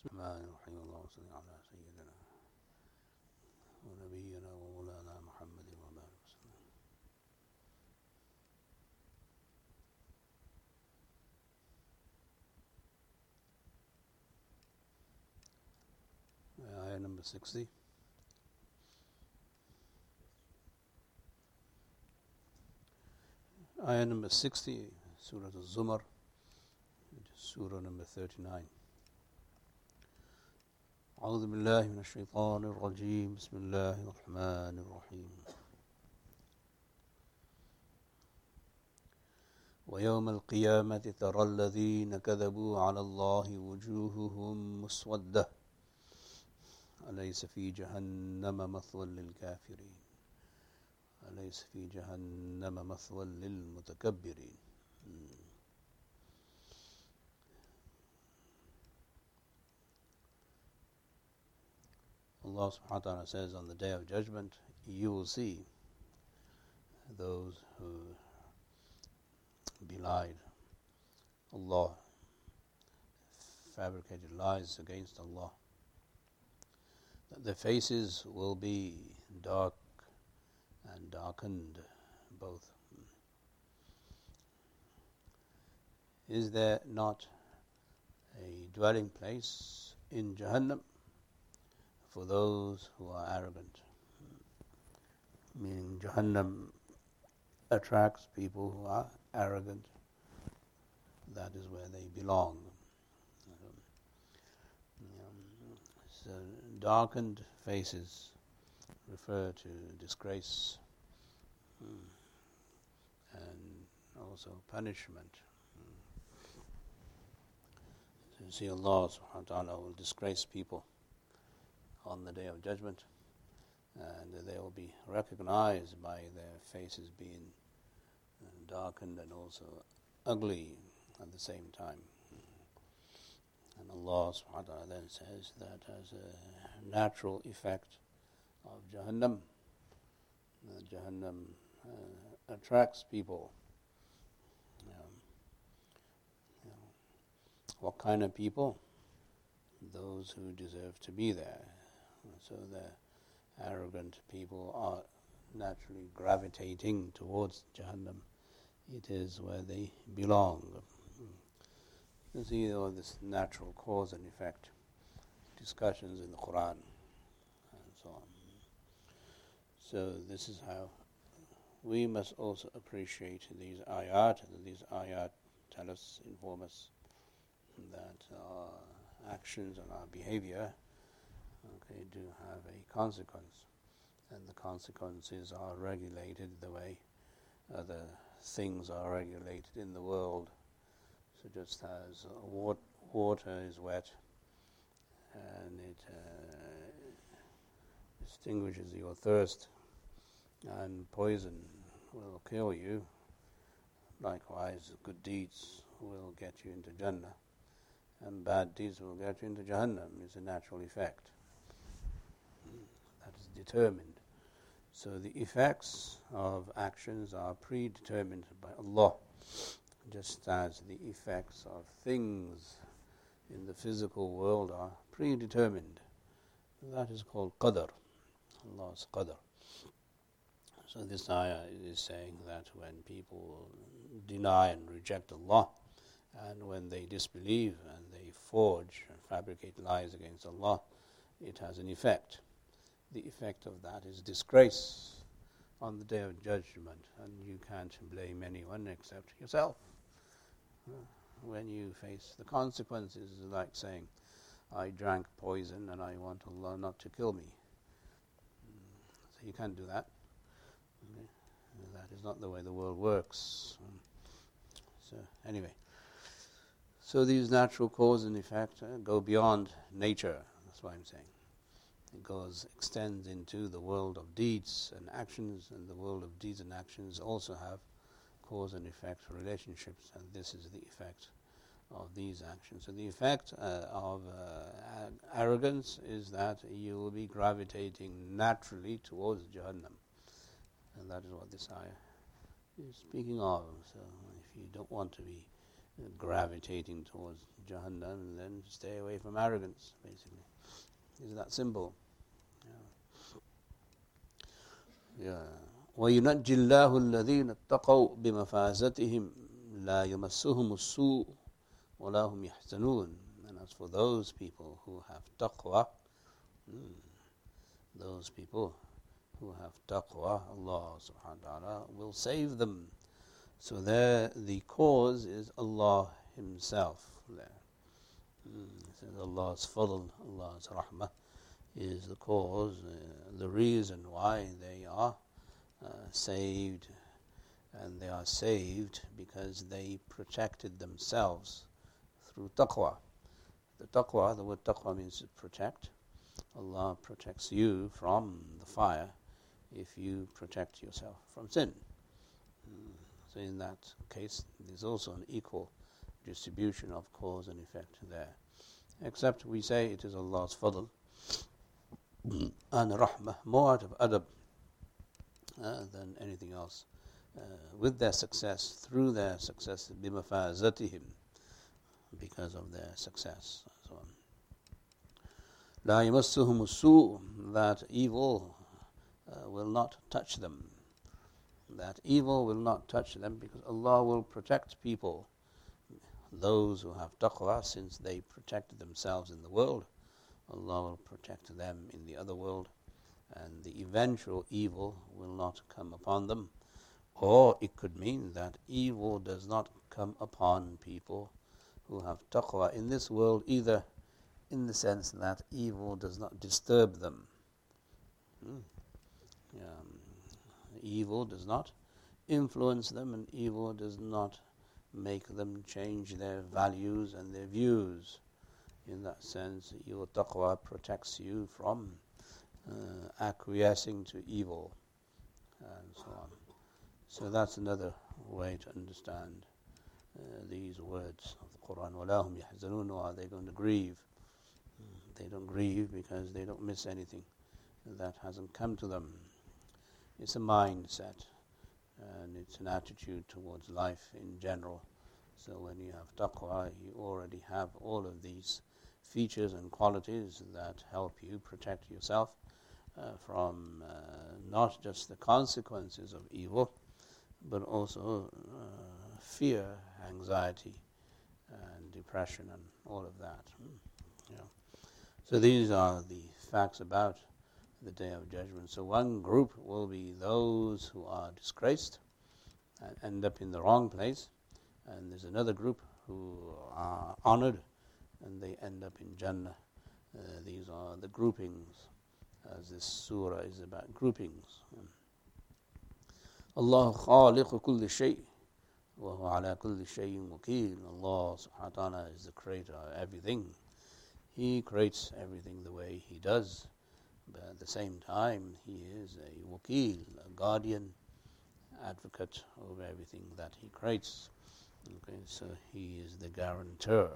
بسم الله الرحمن الرحيم اللهم صل على سيدنا ونبينا ومولانا محمد وبارك وسلم Ayah number 60. Ayah number 60, Surah Al-Zumar, Surah number 39. أعوذ بالله من الشيطان الرجيم. بسم الله الرحمن الرحيم. ويوم القيامة ترى الذين كذبوا على الله وجوههم مسودة. أليس في جهنم مثوى للكافرين؟ أليس في جهنم مثوى للمتكبرين؟ Allah subhanahu wa ta'ala says on the day of judgment, you will see those who belied Allah, fabricated lies against Allah, that their faces will be dark and darkened both. Is there not a dwelling place in Jahannam for those who are arrogant? Meaning, Jahannam attracts people who are arrogant. That is where they belong. So, darkened faces refer to disgrace and also punishment. You see, Allah subhanahu wa ta'ala will disgrace people on the day of judgment and they will be recognized by their faces being darkened and also ugly at the same time. And Allah subhanahu wa ta'ala then says that as a natural effect of Jahannam, uh, Jahannam uh, attracts people. Um, what kind of people? Those who deserve to be there. So the arrogant people are naturally gravitating towards Jahannam. It is where they belong. You see all this natural cause and effect discussions in the Quran and so on. So this is how we must also appreciate these ayat. These ayat tell us, inform us that our actions and our behavior okay, do have a consequence. And the consequences are regulated the way other things are regulated in the world. So just as water is wet and it uh, extinguishes your thirst and poison will kill you, likewise good deeds will get you into Jannah and bad deeds will get you into Jahannam. It's a natural effect. Determined. So the effects of actions are predetermined by Allah, just as the effects of things in the physical world are predetermined. That is called qadr, Allah's qadr. So this ayah is saying that when people deny and reject Allah, and when they disbelieve and they forge and fabricate lies against Allah, it has an effect the effect of that is disgrace on the day of judgment, and you can't blame anyone except yourself. When you face the consequences, like saying, I drank poison and I want Allah not to kill me. So you can't do that. That is not the way the world works. So, anyway. So these natural cause and effect uh, go beyond nature. That's what I'm saying. It goes, extends into the world of deeds and actions, and the world of deeds and actions also have cause and effect relationships, and this is the effect of these actions. So the effect uh, of uh, arrogance is that you will be gravitating naturally towards Jahannam, and that is what this ayah is speaking of. So if you don't want to be gravitating towards Jahannam, then stay away from arrogance, basically Is that simple? Yeah. وينجي الله الذين اتقوا بمفازتهم لا يمسهم السوء ولا هم يحزنون and as for those people who have taqwa hmm, those people who have taqwa Allah subhanahu wa ta'ala will save them so there the cause is Allah himself there mm, Allah's fadl Allah's rahmah is the cause uh, the reason why they are uh, saved, and they are saved because they protected themselves through taqwa. The taqwa, the word taqwa means to protect. Allah protects you from the fire if you protect yourself from sin. Hmm. So in that case, there's also an equal distribution of cause and effect there. Except we say it is Allah's fadl and rahmah, more out of adab uh, than anything else. Uh, with their success, through their success, bimafazatihim, because of their success. So on. La yamassuhum that evil uh, will not touch them. That evil will not touch them because Allah will protect people those who have taqwa, since they protected themselves in the world. Allah will protect them in the other world and the eventual evil will not come upon them. Or it could mean that evil does not come upon people who have taqwa in this world either, in the sense that evil does not disturb them. Hmm. Um, evil does not influence them, and evil does not make them change their values and their views. In that sense, your taqwa protects you from uh, acquiescing to evil, and so on. So that's another way to understand uh, these words of the Quran. وَلَهُمْ يَحْزَنُونَ Are they going to grieve? Mm, they don't grieve because they don't miss anything that hasn't come to them. It's a mindset and it's an attitude towards life in general. So when you have taqwa, you already have all of these features and qualities that help you protect yourself uh, from uh, not just the consequences of evil, but also uh, fear, anxiety, and depression, and all of that. Hmm. Yeah. So these are the facts about the day of judgment. So one group will be those who are disgraced and end up in the wrong place, and there's another group who are honored and they end up in Jannah. Uh, these are the groupings as this surah is about groupings. Allah kulli shay wa huwa ala kulli shay'in wakil. Allah subhanahu wa ta'ala is the creator of everything. He creates everything the way He does. But at the same time, He is a wakil, a guardian, advocate over everything that He creates. Okay, so He is the guarantor,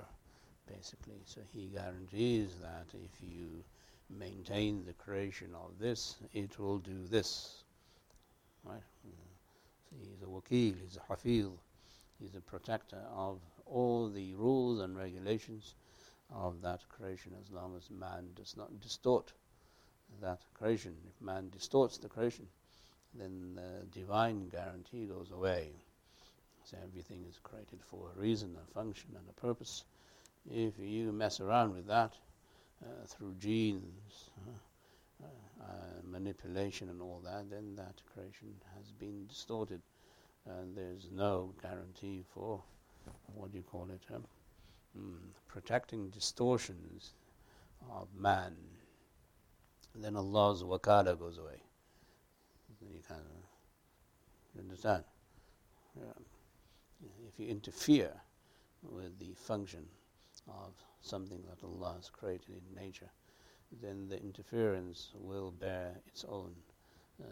basically. So He guarantees that if you maintain the creation of this, it will do this. Right? So he's a wakil, he's a hafiz, he's a protector of all the rules and regulations of that creation as long as man does not distort that creation. If man distorts the creation, then the divine guarantee goes away. So everything is created for a reason, a function, and a purpose. If you mess around with that, uh, through genes, uh, uh, manipulation and all that, then that creation has been distorted. And there's no guarantee for, what do you call it, um, mm, protecting distortions of man. Then Allah's wakala goes away. You can you understand? Yeah. If you interfere with the function of something that Allah has created in nature, then the interference will bear its own uh,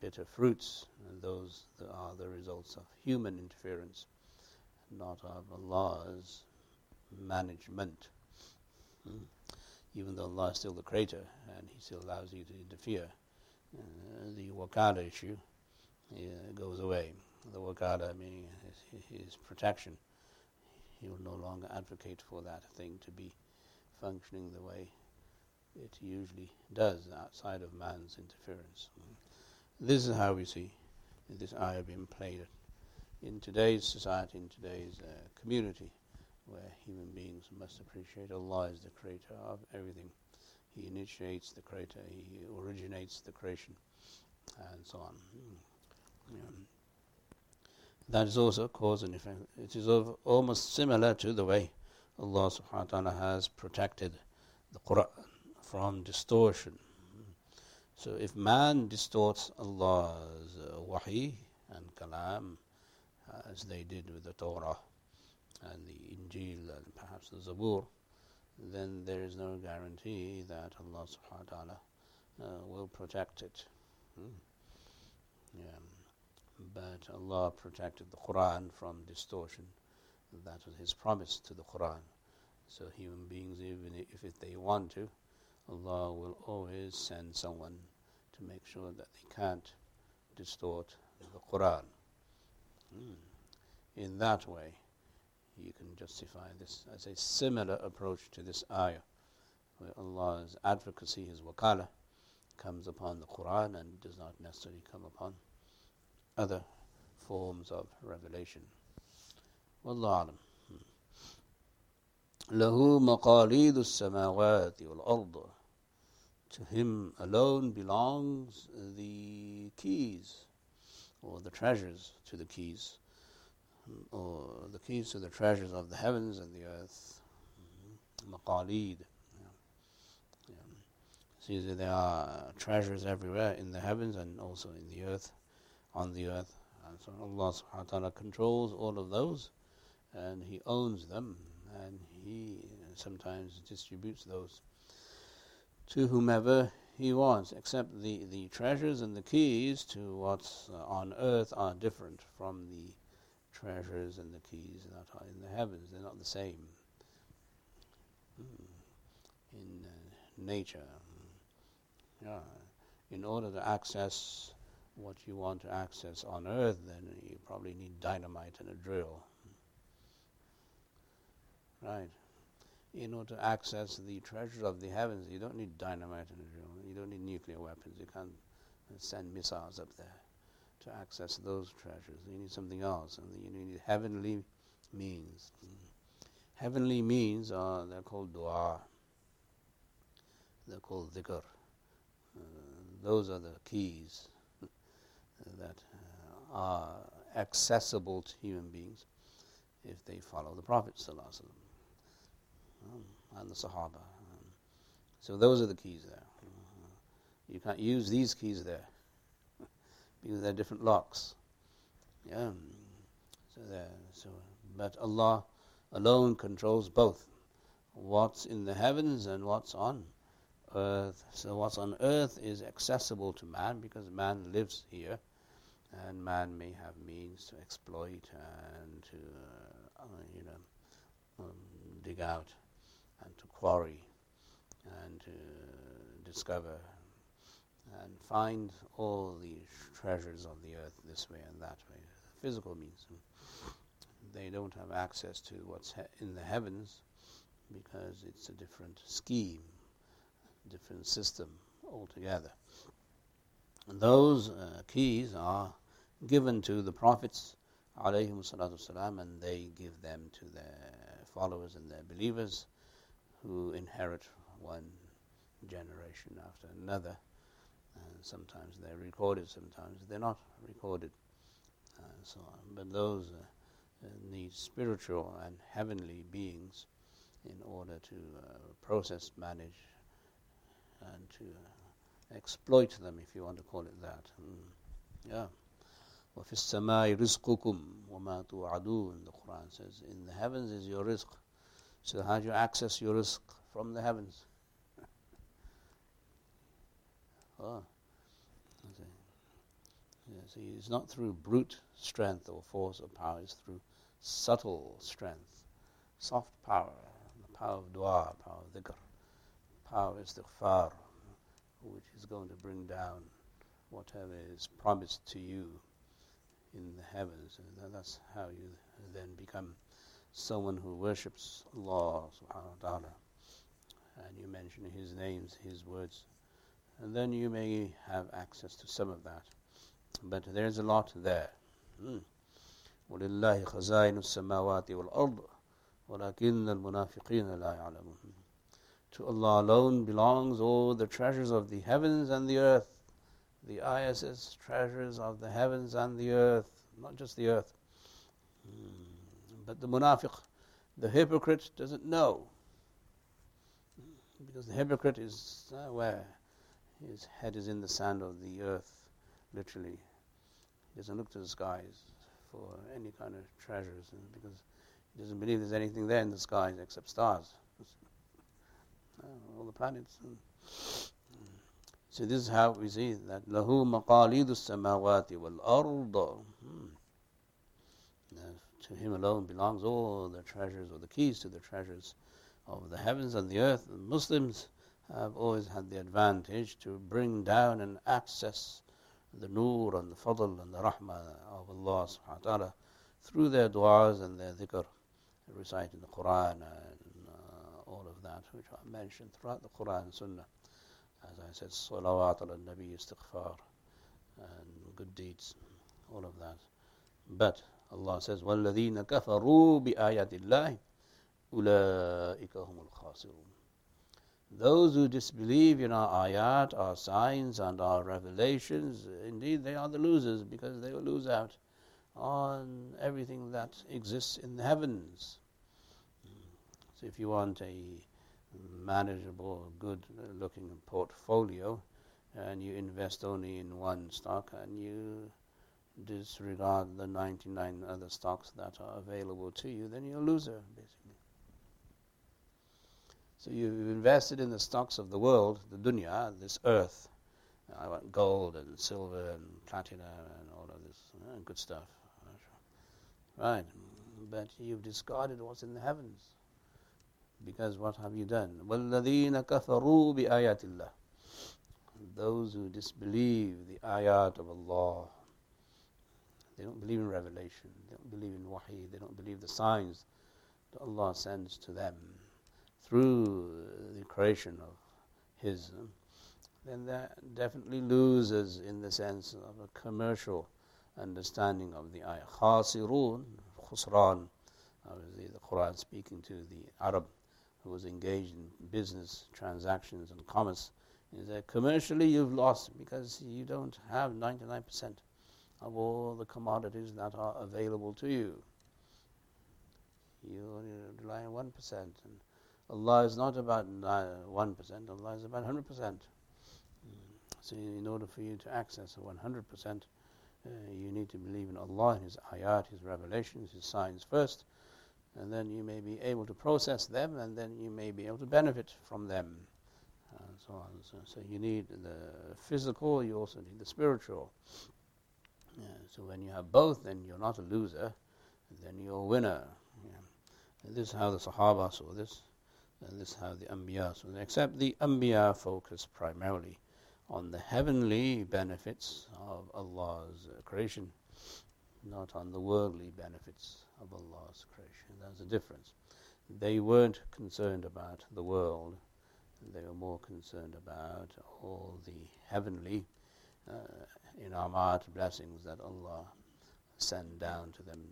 bitter fruits, and those are the results of human interference, not of Allah's management. Hmm? Even though Allah is still the creator and He still allows you to interfere, uh, the wakala issue uh, goes away. The wakala meaning his, his protection he will no longer advocate for that thing to be functioning the way it usually does outside of man's interference. This is how we see this ayah being played in today's society, in today's uh, community, where human beings must appreciate Allah is the creator of everything. He initiates the creator, He originates the creation, and so on. Yeah. That is also cause and effect. It is almost similar to the way Allah subhanahu wa ta'ala has protected the Quran from distortion. So if man distorts Allah's uh, wahi and kalam, as they did with the Torah and the Injil and perhaps the Zabur, then there is no guarantee that Allah subhanahu wa ta'ala uh, will protect it. Hmm. Yeah. But Allah protected the Quran from distortion. That was His promise to the Quran. So human beings, even if they want to, Allah will always send someone to make sure that they can't distort the Quran. Hmm. In that way, you can justify this as a similar approach to this ayah, where Allah's advocacy, His wakala, comes upon the Quran and does not necessarily come upon other forms of revelation. Wallahu alam. له مقاليد السماوات والأرض To him alone belongs the keys or the treasures to the keys or the keys to the treasures of the heavens and the earth. Maqalid. Yeah. See, there are treasures everywhere in the heavens and also in the earth, on the earth. And so Allah subhanahu wa ta'ala controls all of those and He owns them and He sometimes distributes those to whomever He wants, except the, the treasures and the keys to what's uh, on earth are different from the treasures and the keys that are in the heavens. They're not the same hmm. in uh, nature. Yeah. In order to access what you want to access on earth, then you probably need dynamite and a drill. Right. In order to access the treasures of the heavens, you don't need dynamite and a drill. You don't need nuclear weapons. You can't send missiles up there to access those treasures. You need something else, and you need heavenly means. Heavenly means are they're called dua. They're called dhikr. Uh, those are the keys that uh, are accessible to human beings if they follow the Prophet um, and the Sahaba. Um, so those are the keys there. Uh, you can't use these keys there because they're different locks. Yeah. So there. So, but Allah alone controls both what's in the heavens and what's on earth. So what's on earth is accessible to man because man lives here, and man may have means to exploit and to, uh, you know, um, dig out and to quarry and to discover and find all the treasures of the earth this way and that way. Physical means. They don't have access to what's in the heavens because it's a different scheme, different system altogether. And those uh, keys are given to the prophets, والسلام, and they give them to their followers and their believers who inherit one generation after another sometimes they're recorded, sometimes they're not recorded, uh, and so on. But those uh, uh, need spiritual and heavenly beings in order to uh, process, manage, and to uh, exploit them, if you want to call it that. Mm. Yeah. وَفِي السَّمَاءِ رِزْقُكُمْ وَمَا تُوعَدُونَ The Quran says, in the heavens is your rizq. So how do you access your rizq from the heavens? Oh. Yeah, see, it's not through brute strength or force or power, it's through subtle strength, soft power, the power of dua, power of dhikr, power of istighfar, which is going to bring down whatever is promised to you in the heavens. And that's how you then become someone who worships Allah subhanahu wa ta'ala. And you mention his names, his words, then you may have access to some of that. But there's a lot there. Hmm. ولله خزائن السماوات والأرض ولكن المنافقين لا يعلمون To Allah alone belongs all the treasures of the heavens and the earth. The ISS treasures of the heavens and the earth, not just the earth. Hmm. But the munafiq, the hypocrite, doesn't know. Because the hypocrite is uh, where his head is in the sand of the earth, literally. He doesn't look to the skies for any kind of treasures because he doesn't believe there's anything there in the skies except stars. all the planets. Hmm. So this is how we see that lahu maqalidu samawati wal ard. Hmm. To him alone belongs all the treasures or the keys to the treasures of the heavens and the earth. The Muslims have always had the advantage to bring down and access the nur and the fadl and the rahmah of Allah subhanahu wa ta'ala through their du'as and their dhikr, reciting the Quran and uh, all of that, which I mentioned throughout the Quran and Sunnah. As I said, salawat ala nabi istighfar and good deeds, all of that. But Allah says, وَالَّذِينَ كَفَرُوا بِآيَاتِ اللَّهِ أُولَٰئِكَ هُمُ الْخَاسِرُونَ those who disbelieve in our ayat, our signs, and our revelations, indeed they are the losers because they will lose out on everything that exists in the heavens. So, if you want a manageable, good looking portfolio, and you invest only in one stock and you disregard the 99 other stocks that are available to you, then you're a loser, basically. So you've invested in the stocks of the world, the dunya, this earth. I want gold and silver and platinum and all of this uh, good stuff. Right. But you've discarded what's in the heavens. Because what have you done? وَالَّذِينَ كَفَرُوا بِآيَاتِ اللَّهِ Those who disbelieve the ayat of Allah. They don't believe in revelation. They don't believe in wahi. They don't believe the signs that Allah sends to them through the creation of his, then that definitely loses in the sense of a commercial understanding of the ayah. Khasirun, khusran, obviously the Quran speaking to the Arab who was engaged in business transactions and commerce, is that commercially you've lost because you don't have 99% of all the commodities that are available to you. You only rely on 1%. And Allah is not about 1%, Allah is about 100%. So, in order for you to access 100%, uh, you need to believe in Allah, and His ayat, His revelations, His signs first, and then you may be able to process them, and then you may be able to benefit from them. And so on. So, so you need the physical, you also need the spiritual. Yeah, so when you have both, then you're not a loser, then you're a winner. Yeah. this is how the Sahaba saw this. And this is how the Anbiya, except the Anbiya focus primarily on the heavenly benefits of Allah's creation, not on the worldly benefits of Allah's creation. There's a difference. They weren't concerned about the world, they were more concerned about all the heavenly uh, inamat blessings that Allah sent down to them,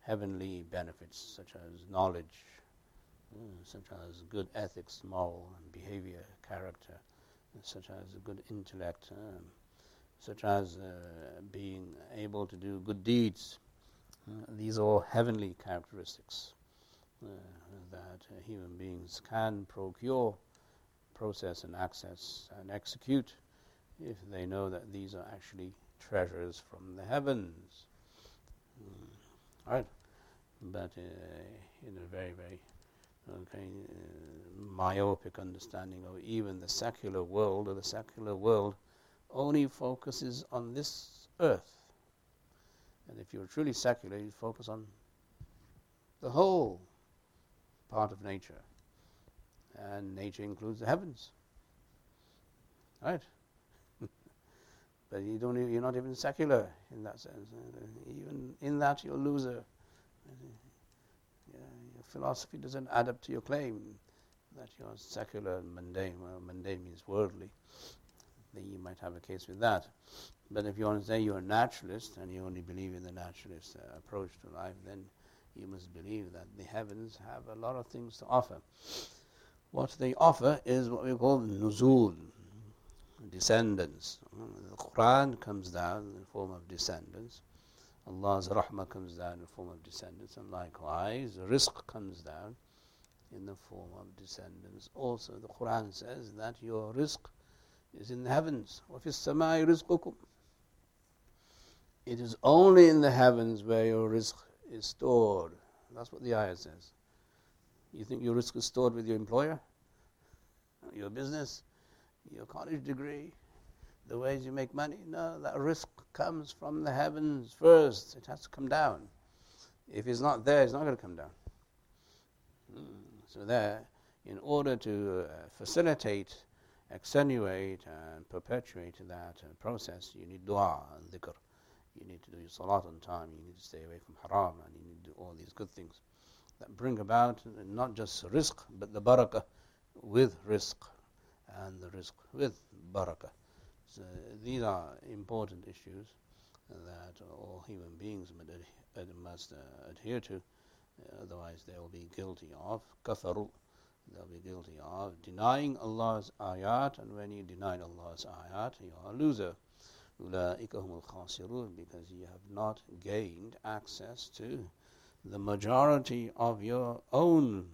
heavenly benefits such as knowledge, such as good ethics, moral and behavior, character, such as good intellect, um, such as uh, being able to do good deeds. Uh, these are all heavenly characteristics uh, that human beings can procure, process, and access and execute if they know that these are actually treasures from the heavens. Mm. All right, but uh, in a very, very okay, uh, myopic understanding of even the secular world, or the secular world only focuses on this earth. And if you're truly secular, you focus on the whole part of nature. And nature includes the heavens. Right? but you don't, you're not even secular in that sense. Even in that, you're a loser. Philosophy doesn't add up to your claim that you're secular and mundane. Well, mundane means worldly. Then you might have a case with that. But if you want to say you're a naturalist and you only believe in the naturalist uh, approach to life, then you must believe that the heavens have a lot of things to offer. What they offer is what we call nuzul, descendants. The Quran comes down in the form of descendants. Allah's rahmah comes down in the form of descendants, and likewise, rizq comes down in the form of descendants. Also, the Quran says that your rizq is in the heavens. It is only in the heavens where your rizq is stored. That's what the ayah says. You think your rizq is stored with your employer, your business, your college degree, the ways you make money? No, that rizq comes from the heavens first. It has to come down. If it's not there, it's not going to come down. Hmm. So there, in order to uh, facilitate, accentuate, and perpetuate that uh, process, you need dua and dhikr. You need to do your salat on time. You need to stay away from haram, and you need to do all these good things that bring about not just rizq, but the barakah with rizq, and the rizq with barakah. So these are important issues that all human beings must uh, adhere to. Otherwise, they will be guilty of kafaru. They'll be guilty of denying Allah's ayat, and when you deny Allah's ayat, you are a loser. because you have not gained access to the majority of your own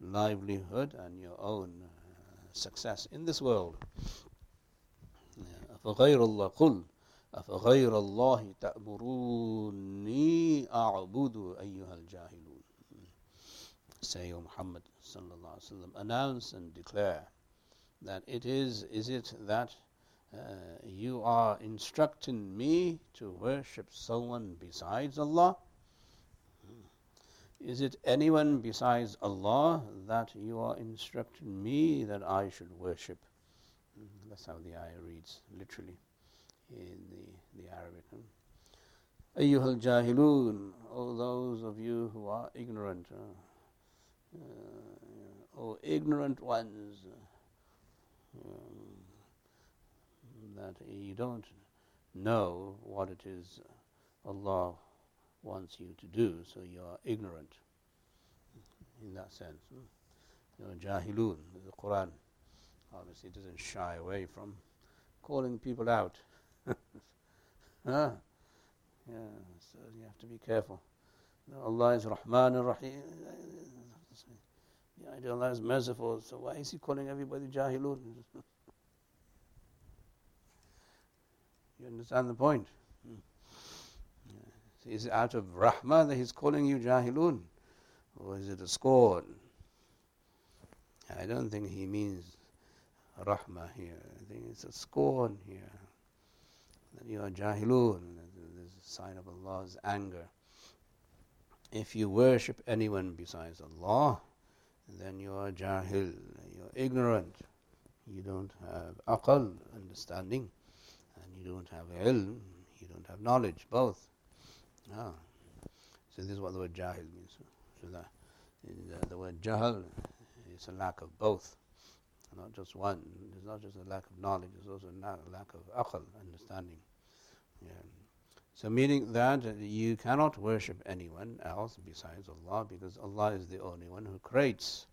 livelihood and your own uh, success in this world. أفغير الله قل أفغير الله تأمروني أعبد أيها الجاهلون say, O Muhammad sallallahu announce and declare that it is, is it that uh, you are instructing me to worship someone besides Allah? Is it anyone besides Allah that you are instructing me that I should worship? That's how the ayah reads, literally, in the, the Arabic. Ayyuhal jahilun, O those of you who are ignorant. Uh, uh, or ignorant ones um, that you don't know what it is Allah wants you to do, so you are ignorant in that sense. You know, jahilun, the Quran obviously doesn't shy away from calling people out. huh? Yeah, so you have to be careful. Allah is Rahman and Rahim. The idea Allah is merciful, so why is He calling everybody Jahilun? you understand the point? Hmm. So is it out of Rahmah that He's calling you Jahilun? Or is it a scorn? I don't think He means Rahmah here. I think it's a scorn here. That you are Jahilun. There's a sign of Allah's anger. If you worship anyone besides Allah, then you are jahil, you're ignorant. You don't have aqal, understanding, and you don't have ilm, you don't have knowledge, both. Ah. So this is what the word jahil means. So that the, the word jahal is a lack of both, not just one. It's not just a lack of knowledge, it's also a lack of aqal, understanding. Yeah. So meaning that you cannot worship anyone else besides Allah because Allah is the only one who creates.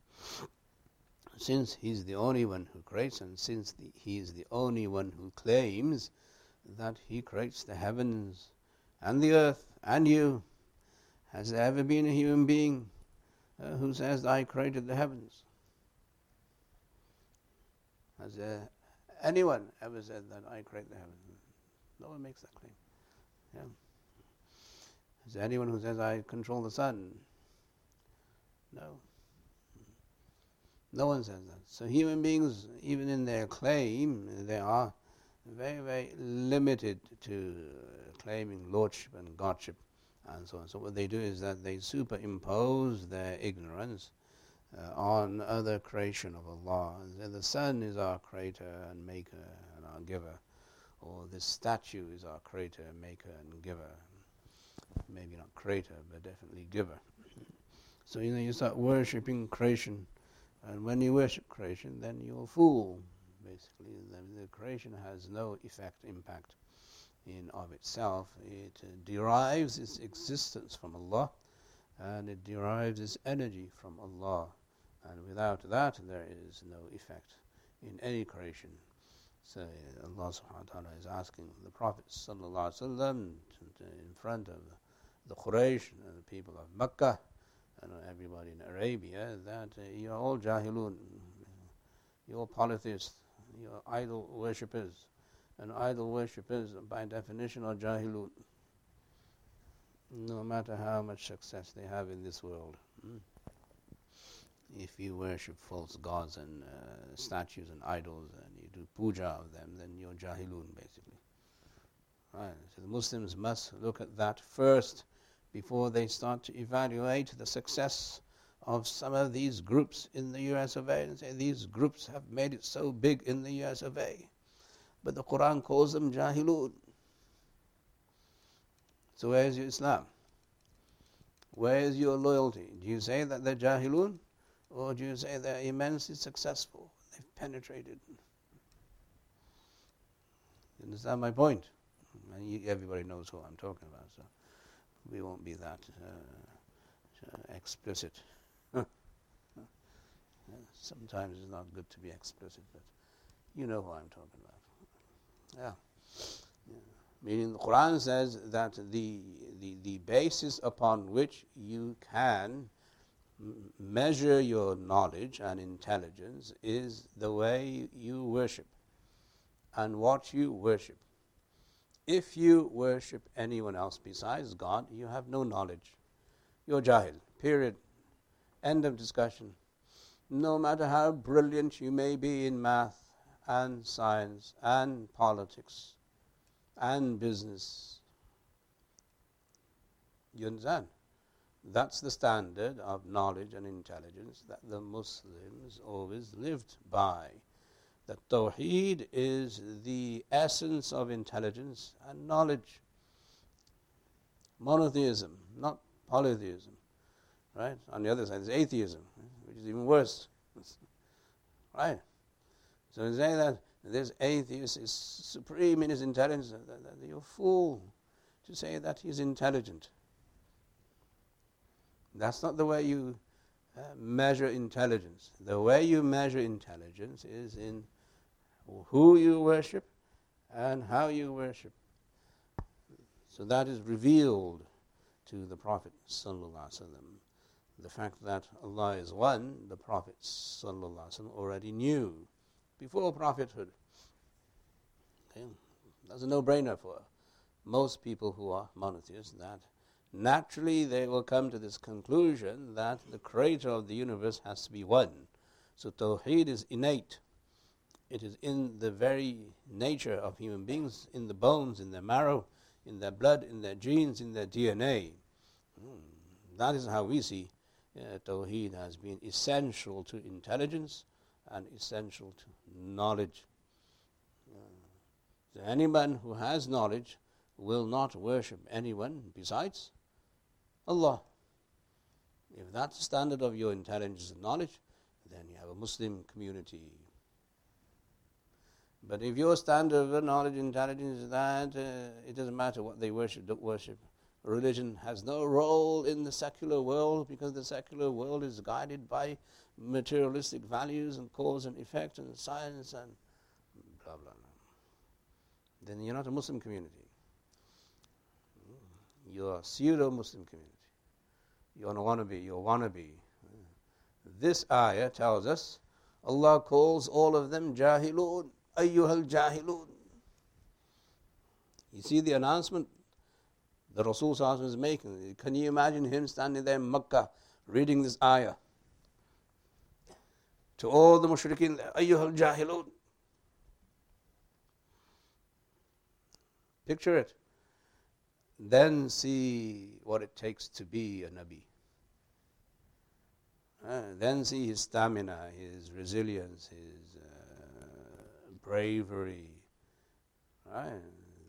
Since He is the only one who creates and since the, He is the only one who claims that He creates the heavens and the earth and you, has there ever been a human being uh, who says, I created the heavens? Has there anyone ever said that I create the heavens? No one makes that claim. Yeah. Is there anyone who says, I control the sun? No. No one says that. So human beings, even in their claim, they are very, very limited to claiming lordship and godship and so on. So what they do is that they superimpose their ignorance uh, on other creation of Allah. And the sun is our creator and maker and our giver or this statue is our creator, maker, and giver. Maybe not creator, but definitely giver. So you know you start worshipping creation, and when you worship creation, then you're a fool. Basically, the, the creation has no effect, impact in of itself. It uh, derives its existence from Allah, and it derives its energy from Allah. And without that, there is no effect in any creation. So Allah subhanahu wa ta'ala is asking the Prophet sallallahu alaihi wasallam in front of the Quraysh and the people of Mecca and everybody in Arabia that uh, you're all jahilun, you're polytheists, you're idol worshippers, and idol worshippers by definition are jahilun. No matter how much success they have in this world. Hmm? If you worship false gods and uh, statues and idols and you do puja of them, then you're jahilun basically. Right. So the Muslims must look at that first before they start to evaluate the success of some of these groups in the US of A and say these groups have made it so big in the US of A. But the Quran calls them jahilun. So where is your Islam? Where is your loyalty? Do you say that they're jahilun? Or do you say they're immensely successful? They've penetrated. You understand my point? And you, everybody knows who I'm talking about, so we won't be that uh, uh explicit. Sometimes it's not good to be explicit, but you know who I'm talking about. Yeah. yeah. Meaning the Quran says that the, the, the basis upon which you can measure your knowledge and intelligence is the way you worship and what you worship. If you worship anyone else besides God, you have no knowledge. You're jahil. Period. End of discussion. No matter how brilliant you may be in math and science and politics and business. You understand? That's the standard of knowledge and intelligence that the Muslims always lived by. That Tawheed is the essence of intelligence and knowledge. Monotheism, not polytheism. Right? On the other side, there's atheism, which is even worse. right? So to say that this atheist is supreme in his intelligence, you're a fool to say that he's intelligent. That's not the way you uh, measure intelligence. The way you measure intelligence is in who you worship and how you worship. So that is revealed to the Prophet The fact that Allah is one, the Prophet already knew before prophethood. Okay? That's a no-brainer for most people who are monotheists that naturally they will come to this conclusion that the creator of the universe has to be one. So Tawheed is innate. It is in the very nature of human beings, in the bones, in their marrow, in their blood, in their genes, in their DNA. Hmm. That is how we see uh, Tawheed has been essential to intelligence and essential to knowledge. Uh, so anyone who has knowledge will not worship anyone besides Allah. If that's the standard of your intelligence and knowledge, then you have a Muslim community. But if your standard of knowledge and intelligence is that uh, it doesn't matter what they worship, don't worship, religion has no role in the secular world because the secular world is guided by materialistic values and cause and effect and science and blah, blah, blah. Then you're not a Muslim community. You're pseudo Muslim community. You don't wannabe. you want to be. This ayah tells us Allah calls all of them jahilun, ayyuhal jahilun. You see the announcement the Rasul is making. Can you imagine him standing there in Makkah reading this ayah? To all the mushrikeen, ayyuhal jahilun. Picture it. Then see what it takes to be a Nabi. Uh, then see his stamina, his resilience, his uh, bravery. Right?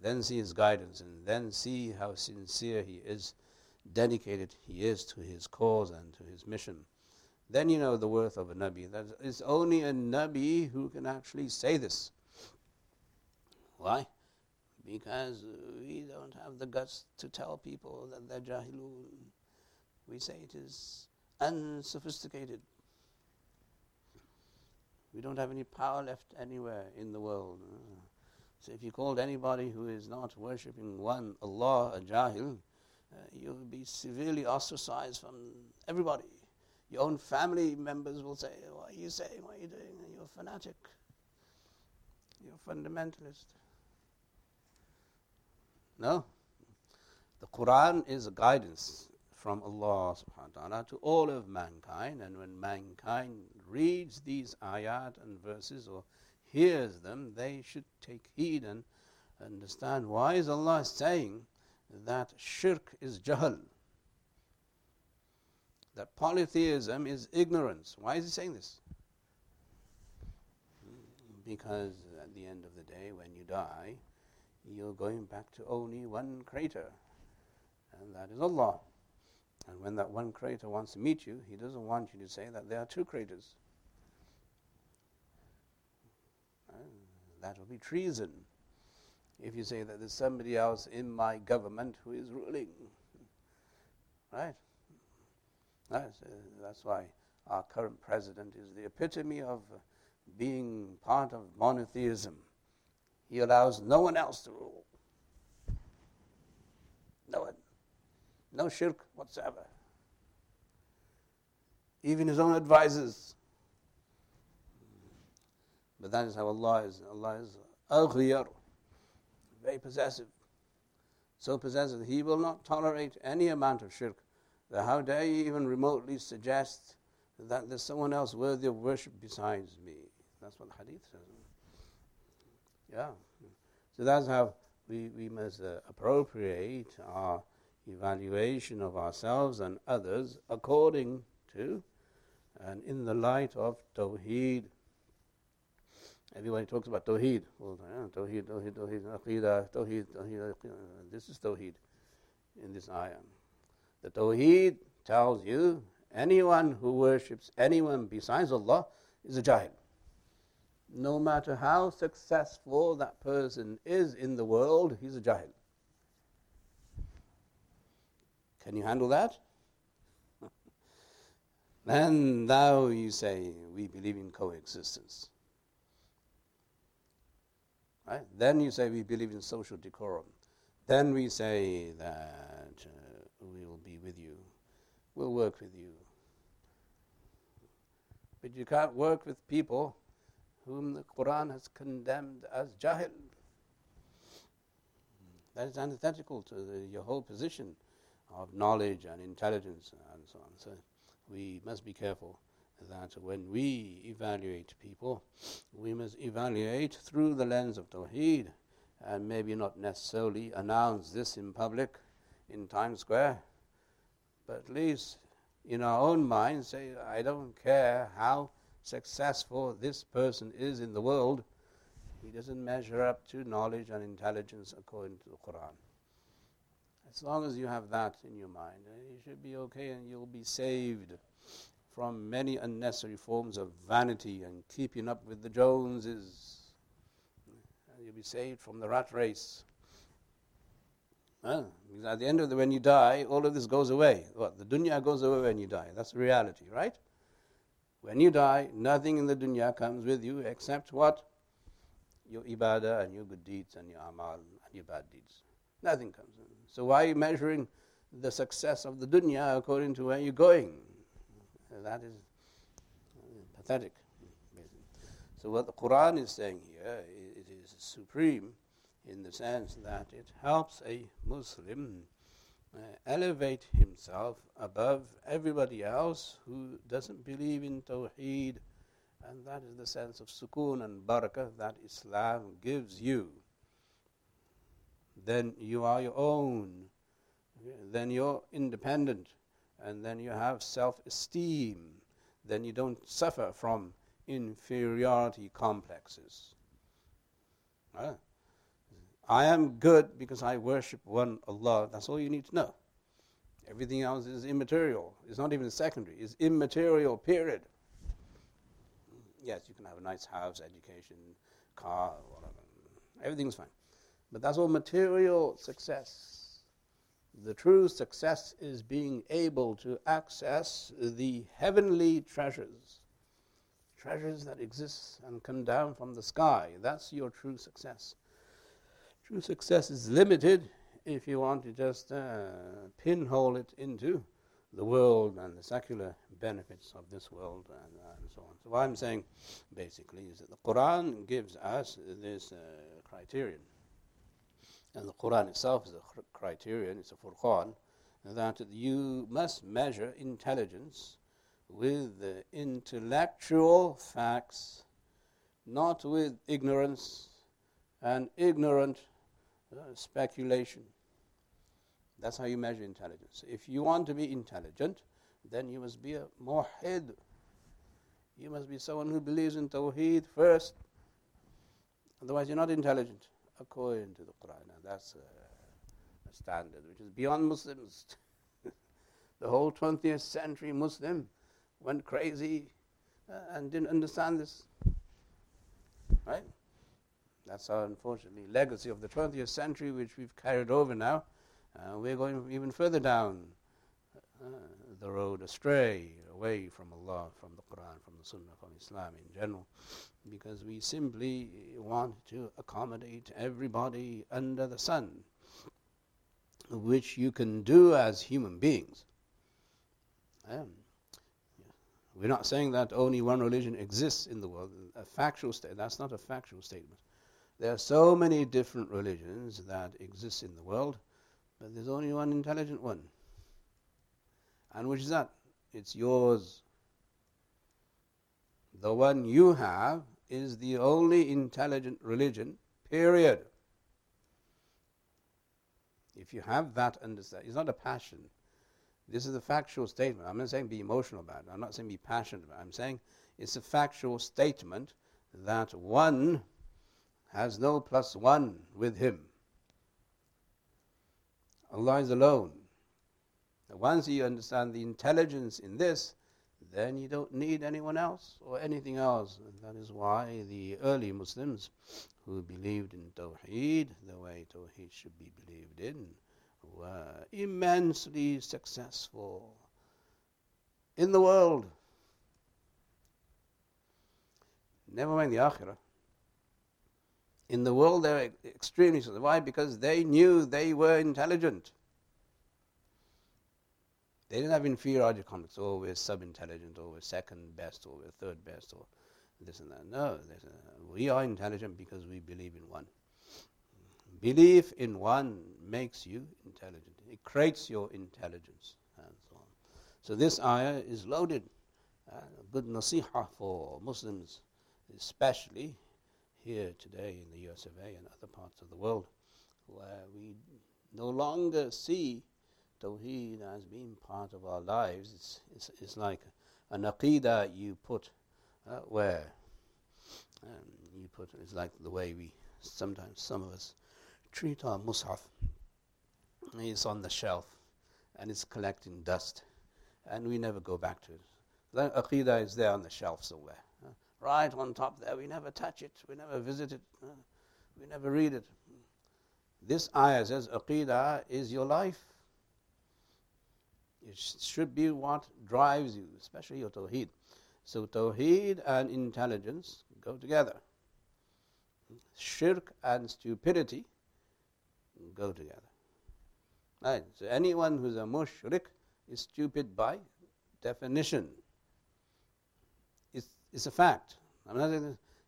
Then see his guidance, and then see how sincere he is dedicated he is to his cause and to his mission. Then you know the worth of a Nabi. That is only a Nabi who can actually say this. Why? Because we don't have the guts to tell people that they're jahilun. We say it is unsophisticated. We don't have any power left anywhere in the world. So if you called anybody who is not worshipping one Allah a jahil, uh, you'll be severely ostracized from everybody. Your own family members will say, What are you saying? What are you doing? You're a fanatic. You're a fundamentalist. No. The Quran is a guidance from Allah subhanahu wa ta'ala to all of mankind. And when mankind reads these ayat and verses or hears them, they should take heed and understand why is Allah saying that shirk is jahl, that polytheism is ignorance. Why is he saying this? Because at the end of the day, when you die, you're going back to only one creator, and that is Allah. And when that one creator wants to meet you, he doesn't want you to say that there are two creators. That would be treason. If you say that there's somebody else in my government who is ruling. Right? That's, uh, that's why our current president is the epitome of being part of monotheism. He allows no one else to rule. No one. No shirk whatsoever. Even his own advisors. But that is how Allah is. Allah is aghyar, very possessive. So possessive, He will not tolerate any amount of shirk. How dare you even remotely suggest that there's someone else worthy of worship besides me? That's what the hadith says. Yeah. So that's how we, we must uh, appropriate our evaluation of ourselves and others according to and in the light of Tawheed. Everybody talks about Tawheed. Well, yeah, Tawheed, Tawheed, Tawheed, Aqidah, Tawheed, Tawheed, This is Tawheed in this ayah. The Tawheed tells you anyone who worships anyone besides Allah is a Jahil. No matter how successful that person is in the world, he's a Jahil. Can you handle that? then now you say, we believe in coexistence. Right? Then you say, we believe in social decorum. Then we say that uh, we will be with you. We'll work with you. But you can't work with people whom the Quran has condemned as jahil. That is antithetical to the, your whole position of knowledge and intelligence and so on. So we must be careful that when we evaluate people, we must evaluate through the lens of Tawheed and maybe not necessarily announce this in public in Times Square, but at least in our own minds say, I don't care how successful this person is in the world, he doesn't measure up to knowledge and intelligence according to the Quran. As long as you have that in your mind, uh, you should be okay and you'll be saved from many unnecessary forms of vanity and keeping up with the Joneses. You'll be saved from the rat race. because at the end of the when you die, all of this goes away. What? The dunya goes away when you die. That's reality, right? When you die, nothing in the dunya comes with you except what? Your ibadah and your good deeds and your amal and your bad deeds. Nothing comes. In. So why are you measuring the success of the dunya according to where you're going? That is pathetic. So what the Quran is saying here, it is supreme in the sense that it helps a Muslim elevate himself above everybody else who doesn't believe in Tawheed, and that is the sense of sukoon and barakah that Islam gives you. Then you are your own, then you're independent, and then you have self esteem, then you don't suffer from inferiority complexes. Uh, I am good because I worship one Allah. That's all you need to know. Everything else is immaterial. It's not even secondary. It's immaterial, period. Yes, you can have a nice house, education, car, whatever. Everything's fine. But that's all material success. The true success is being able to access the heavenly treasures, treasures that exist and come down from the sky. That's your true success. True success is limited if you want to just uh, pinhole it into the world and the secular benefits of this world and, uh, and so on. So, what I'm saying basically is that the Quran gives us this uh, criterion. And the Quran itself is a criterion, it's a Furqan, that you must measure intelligence with the intellectual facts, not with ignorance and ignorant speculation. That's how you measure intelligence. If you want to be intelligent, then you must be a muwahhid. You must be someone who believes in Tawheed first. Otherwise, you're not intelligent, according to the Quran. That's a, a standard which is beyond Muslims. the whole 20th century Muslim went crazy uh, and didn't understand this. Right? That's our, unfortunately, legacy of the 20th century, which we've carried over now. Uh, we're going even further down uh, the road astray, away from Allah, from the Quran, from the Sunnah, from Islam in general, because we simply want to accommodate everybody under the sun, which you can do as human beings. Um, we're not saying that only one religion exists in the world. A factual statement. That's not a factual statement. There are so many different religions that exist in the world but there's only one intelligent one. And which is that? It's yours. The one you have is the only intelligent religion, period. If you have that understanding, it's not a passion. This is a factual statement. I'm not saying be emotional about it. I'm not saying be passionate about it. I'm saying it's a factual statement that one has no plus one with him. Allah is alone. Once you understand the intelligence in this, then you don't need anyone else or anything else. And that is why the early Muslims who believed in Tawheed, the way Tawheed should be believed in, were immensely successful in the world. Never mind the Akhirah. In the world, they were extremely. Why? Because they knew they were intelligent. They didn't have inferiority complex. Oh, we're sub-intelligent, or we're second best, or we're third best, or this and that. No, we are intelligent because we believe in one. Belief in one makes you intelligent. It creates your intelligence, and so on. So this ayah is loaded. Uh, good nasiha for Muslims, especially here today in the US of A and other parts of the world, where we no longer see Tawheed as being part of our lives. It's, it's, it's like an aqidah you put uh, where um, you put it's like the way we sometimes some of us treat our mushaf. It's on the shelf and it's collecting dust, and we never go back to it. That aqidah is there on the shelf somewhere right on top there. We never touch it, we never visit it, uh, we never read it. This ayah says, Aqidah is your life. It should be what drives you, especially your Tawheed. So, Tawheed and intelligence go together. Shirk and stupidity go together. Right. So, anyone who's a mushrik is stupid by definition. It's a fact. I'm not,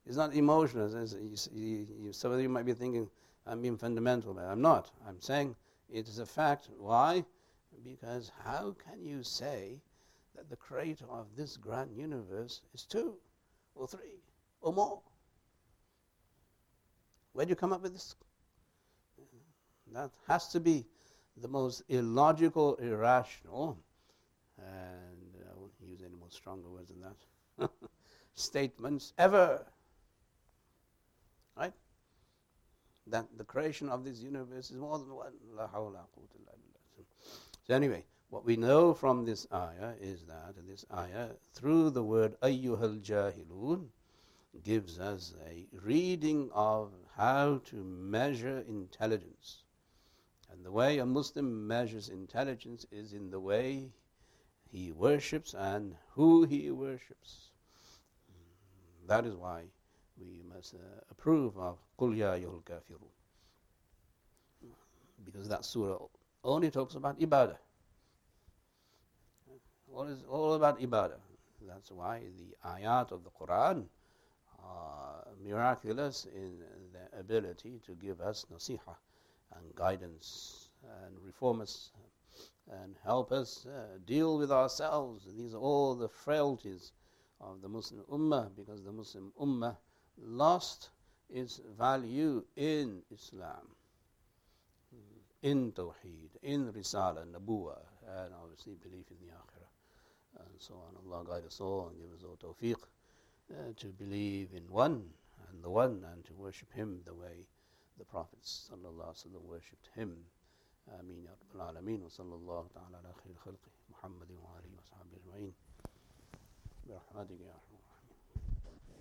it's not emotional. It's, you, you, some of you might be thinking I'm being fundamental, but I'm not. I'm saying it is a fact. Why? Because how can you say that the creator of this grand universe is two or three or more? Where do you come up with this? That has to be the most illogical, irrational, and uh, I won't use any more stronger words than that. statements ever. Right? That the creation of this universe is more than one. So, anyway, What we know from this ayah is that this ayah, through the word ayyuhal jahilun, gives us a reading of how to measure intelligence. And the way a Muslim measures intelligence is in the way he worships and who he worships. That is why we must uh, approve of Qul Ya Kafirun. Because that surah only talks about ibadah. All is all about ibadah. That's why the ayat of the Quran are miraculous in their ability to give us nasiha and guidance and reform us and help us uh, deal with ourselves. These are all the frailties of the Muslim Ummah because the Muslim Ummah lost its value in Islam, in Tawheed, in Risala, Nabuwa, and obviously belief in the Akhirah, and so on. Allah guide us all and give us all tawfiq uh, to believe in one and the one and to worship Him the way the Prophets ﷺ worshipped Him. آمين يا رب العالمين وصلى الله تعالى على خير خلقه محمد وآله وصحبه أجمعين برحمتك يا رحمة